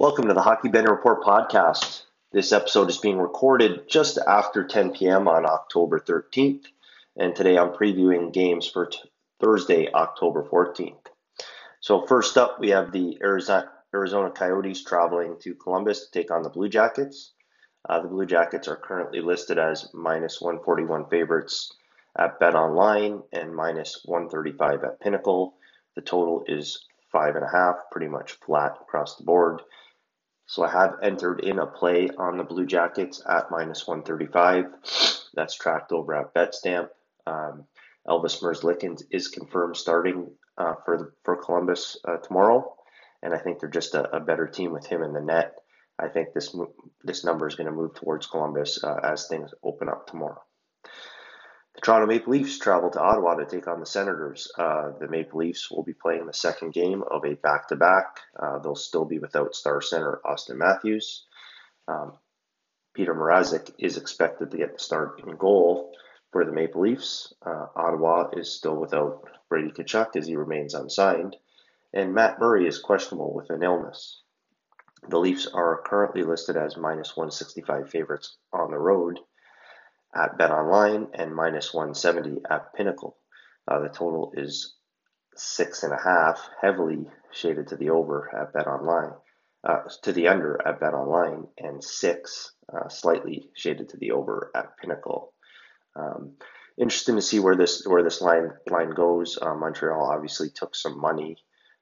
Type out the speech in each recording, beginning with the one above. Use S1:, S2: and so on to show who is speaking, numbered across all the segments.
S1: Welcome to the Hockey Betting Report podcast. This episode is being recorded just after 10 p.m. on October 13th, and today I'm previewing games for t- Thursday, October 14th. So, first up, we have the Arizona, Arizona Coyotes traveling to Columbus to take on the Blue Jackets. Uh, the Blue Jackets are currently listed as minus 141 favorites at Bet Online and minus 135 at Pinnacle. The total is five and a half, pretty much flat across the board. So I have entered in a play on the Blue Jackets at minus 135. That's tracked over at BetStamp. Um, Elvis Merzlikins is confirmed starting uh, for the, for Columbus uh, tomorrow, and I think they're just a, a, better team with him in the net. I think this this number is going to move towards Columbus uh, as things open up tomorrow. The Toronto Maple Leafs travel to Ottawa to take on the Senators. Uh, the Maple Leafs will be playing the second game of a back to back. They'll still be without star center Auston Matthews. Um, Peter Mrazek is expected to get the start in goal for the Maple Leafs. Uh, Ottawa is still without Brady Tkachuk as he remains unsigned. And Matt Murray is questionable with an illness. The Leafs are currently listed as minus 165 favorites on the road at BetOnline and minus 170 at Pinnacle. Uh, the total is six and a half, heavily shaded to the over at BetOnline, uh, to the under at BetOnline, and six, uh, slightly shaded to the over at Pinnacle. Um, interesting to see where this where this line line goes. Uh, Montreal obviously took some money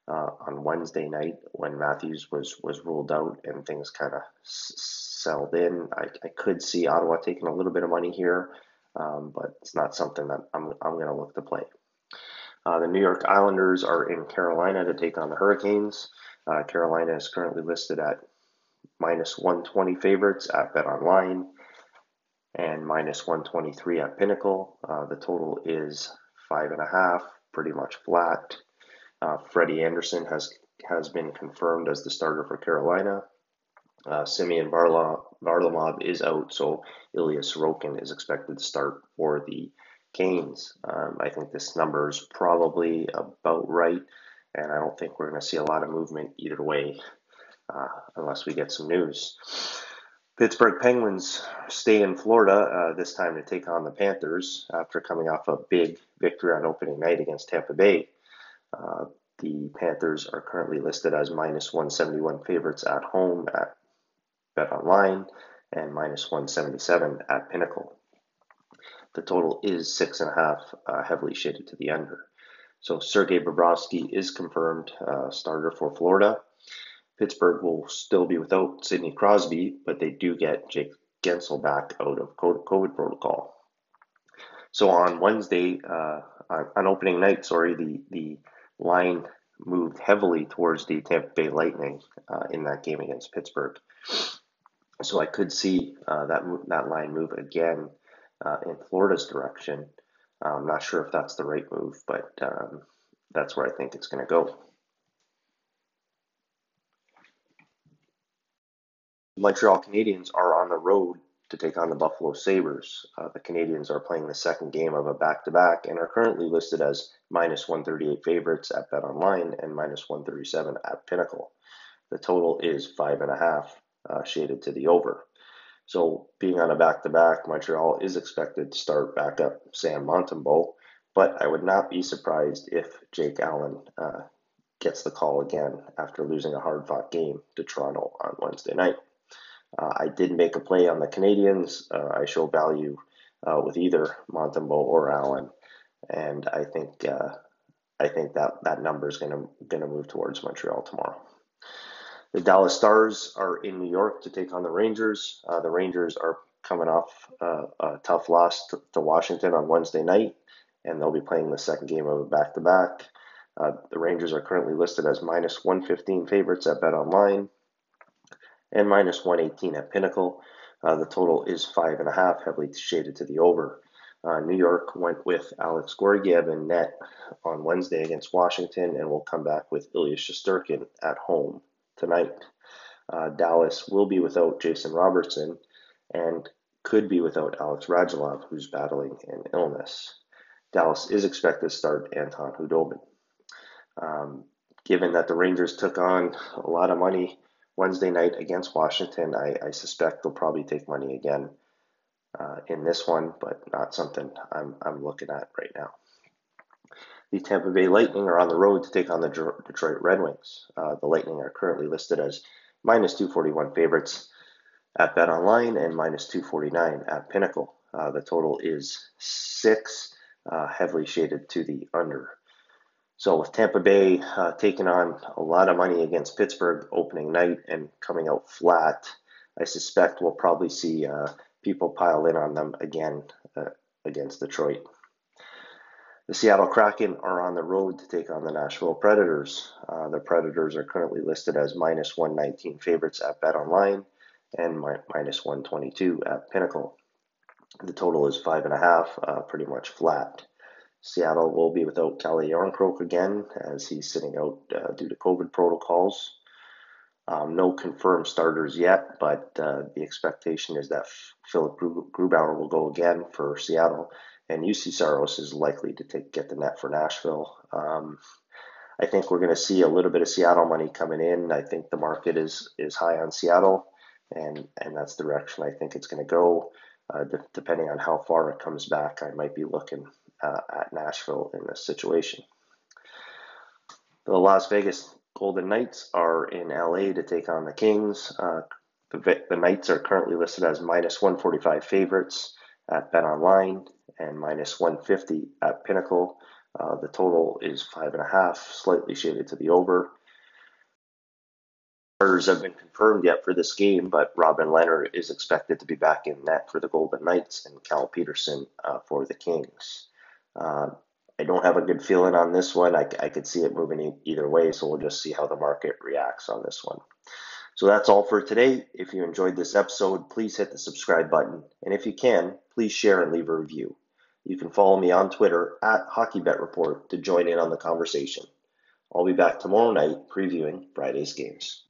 S1: uh, on Wednesday night when Matthews was was ruled out and things kind of s- settled in. I, I could see Ottawa taking a little bit of money here, um, but it's not something that I'm, I'm going to look to play. Uh, the New York Islanders are in Carolina to take on the Hurricanes. Uh, Carolina is currently listed at minus 120 favorites at Bet Online and minus 123 at Pinnacle. Uh, the total is five and a half, pretty much flat. Uh, Freddie Andersen has has been confirmed as the starter for Carolina. Uh, Semyon Varlamov is out, so Ilya Sorokin is expected to start for the Canes. Um, I think this number is probably about right, and I don't think we're going to see a lot of movement either way uh, unless we get some news. Pittsburgh Penguins stay in Florida uh, this time to take on the Panthers after coming off a big victory on opening night against Tampa Bay. Uh, the Panthers are currently listed as minus 171 favorites at home at Bet Online and minus 177 at Pinnacle. The total is six and a half, uh, heavily shaded to the under. So Sergei Bobrovsky is confirmed uh, starter for Florida. Pittsburgh will still be without Sidney Crosby, but they do get Jake Guentzel back out of COVID protocol. So on Wednesday, uh, on opening night, sorry, the the line moved heavily towards the Tampa Bay Lightning uh, in that game against Pittsburgh. So I could see uh, that that line move again uh, in Florida's direction. I'm not sure if that's the right move, but um, that's where I think it's going to go. Montreal Canadiens are on the road to take on the Buffalo Sabres. Uh, the Canadiens are playing the second game of a back to back and are currently listed as minus 138 favorites at Bet Online and minus 137 at Pinnacle. The total is five and a half uh, shaded to the over. So being on a back-to-back, Montreal is expected to start back up Sam Montembeault, but I would not be surprised if Jake Allen uh, gets the call again after losing a hard-fought game to Toronto on Wednesday night. Uh, I did make a play on the Canadiens. Uh, I show value uh, with either Montembeault or Allen, and I think uh, I think that that number is going to going to move towards Montreal tomorrow. The Dallas Stars are in New York to take on the Rangers. Uh, the Rangers are coming off uh, a tough loss to, to, Washington on Wednesday night, and they'll be playing the second game of a back to back. The Rangers are currently listed as minus 115 favorites at Bet Online and minus 118 at Pinnacle. Uh, the total is five and a half, heavily shaded to the over. Uh, New York went with Alex Georgiev in net on Wednesday against Washington and will come back with Ilya Shesterkin at home tonight. Uh, Dallas will be without Jason Robertson and could be without Alex Radulov, who's battling an illness. Dallas is expected to start Anton Khudobin. Um, given that the Rangers took on a lot of money Wednesday night against Washington, I, I suspect they'll probably take money again uh, in this one, but not something I'm, I'm looking at right now. The Tampa Bay Lightning are on the road to take on the Detroit Red Wings. Uh, the Lightning are currently listed as minus 241 favorites at Bet Online and minus 249 at Pinnacle. Uh, the total is six, uh, heavily shaded to the under. So with Tampa Bay uh, taking on a lot of money against Pittsburgh opening night and coming out flat, I suspect we'll probably see uh, people pile in on them again uh, against Detroit. The Seattle Kraken are on the road to take on the Nashville Predators. Uh, the Predators are currently listed as minus 119 favorites at Bet Online and mi- minus 122 at Pinnacle. The total is five and a half, uh, pretty much flat. Seattle will be without Calle Jarnkrok again as he's sitting out uh, due to COVID protocols. Um, no confirmed starters yet, but uh, the expectation is that Philipp Grubauer will go again for Seattle, and Juuse Saros is likely to take get the net for Nashville. Um, I think we're going to see a little bit of Seattle money coming in. I think the market is is high on Seattle, and and that's the direction I think it's going to go. Uh, de- depending on how far it comes back, I might be looking uh, at Nashville in this situation. The Las Vegas Golden Knights are in LA to take on the Kings. Uh, the, the Knights are currently listed as minus 145 favorites at Bet Online and minus 150 at Pinnacle. Uh, the total is five and a half, slightly shaded to the over. Starters have been confirmed yet for this game, but Robin Lehner is expected to be back in net for the Golden Knights and Cal Petersen uh, for the Kings. Uh, I don't have a good feeling on this one. I, I could see it moving either way, so we'll just see how the market reacts on this one. So that's all for today. If you enjoyed this episode, please hit the subscribe button. And if you can, please share and leave a review. You can follow me on Twitter at HockeyBetReport to join in on the conversation. I'll be back tomorrow night previewing Friday's games.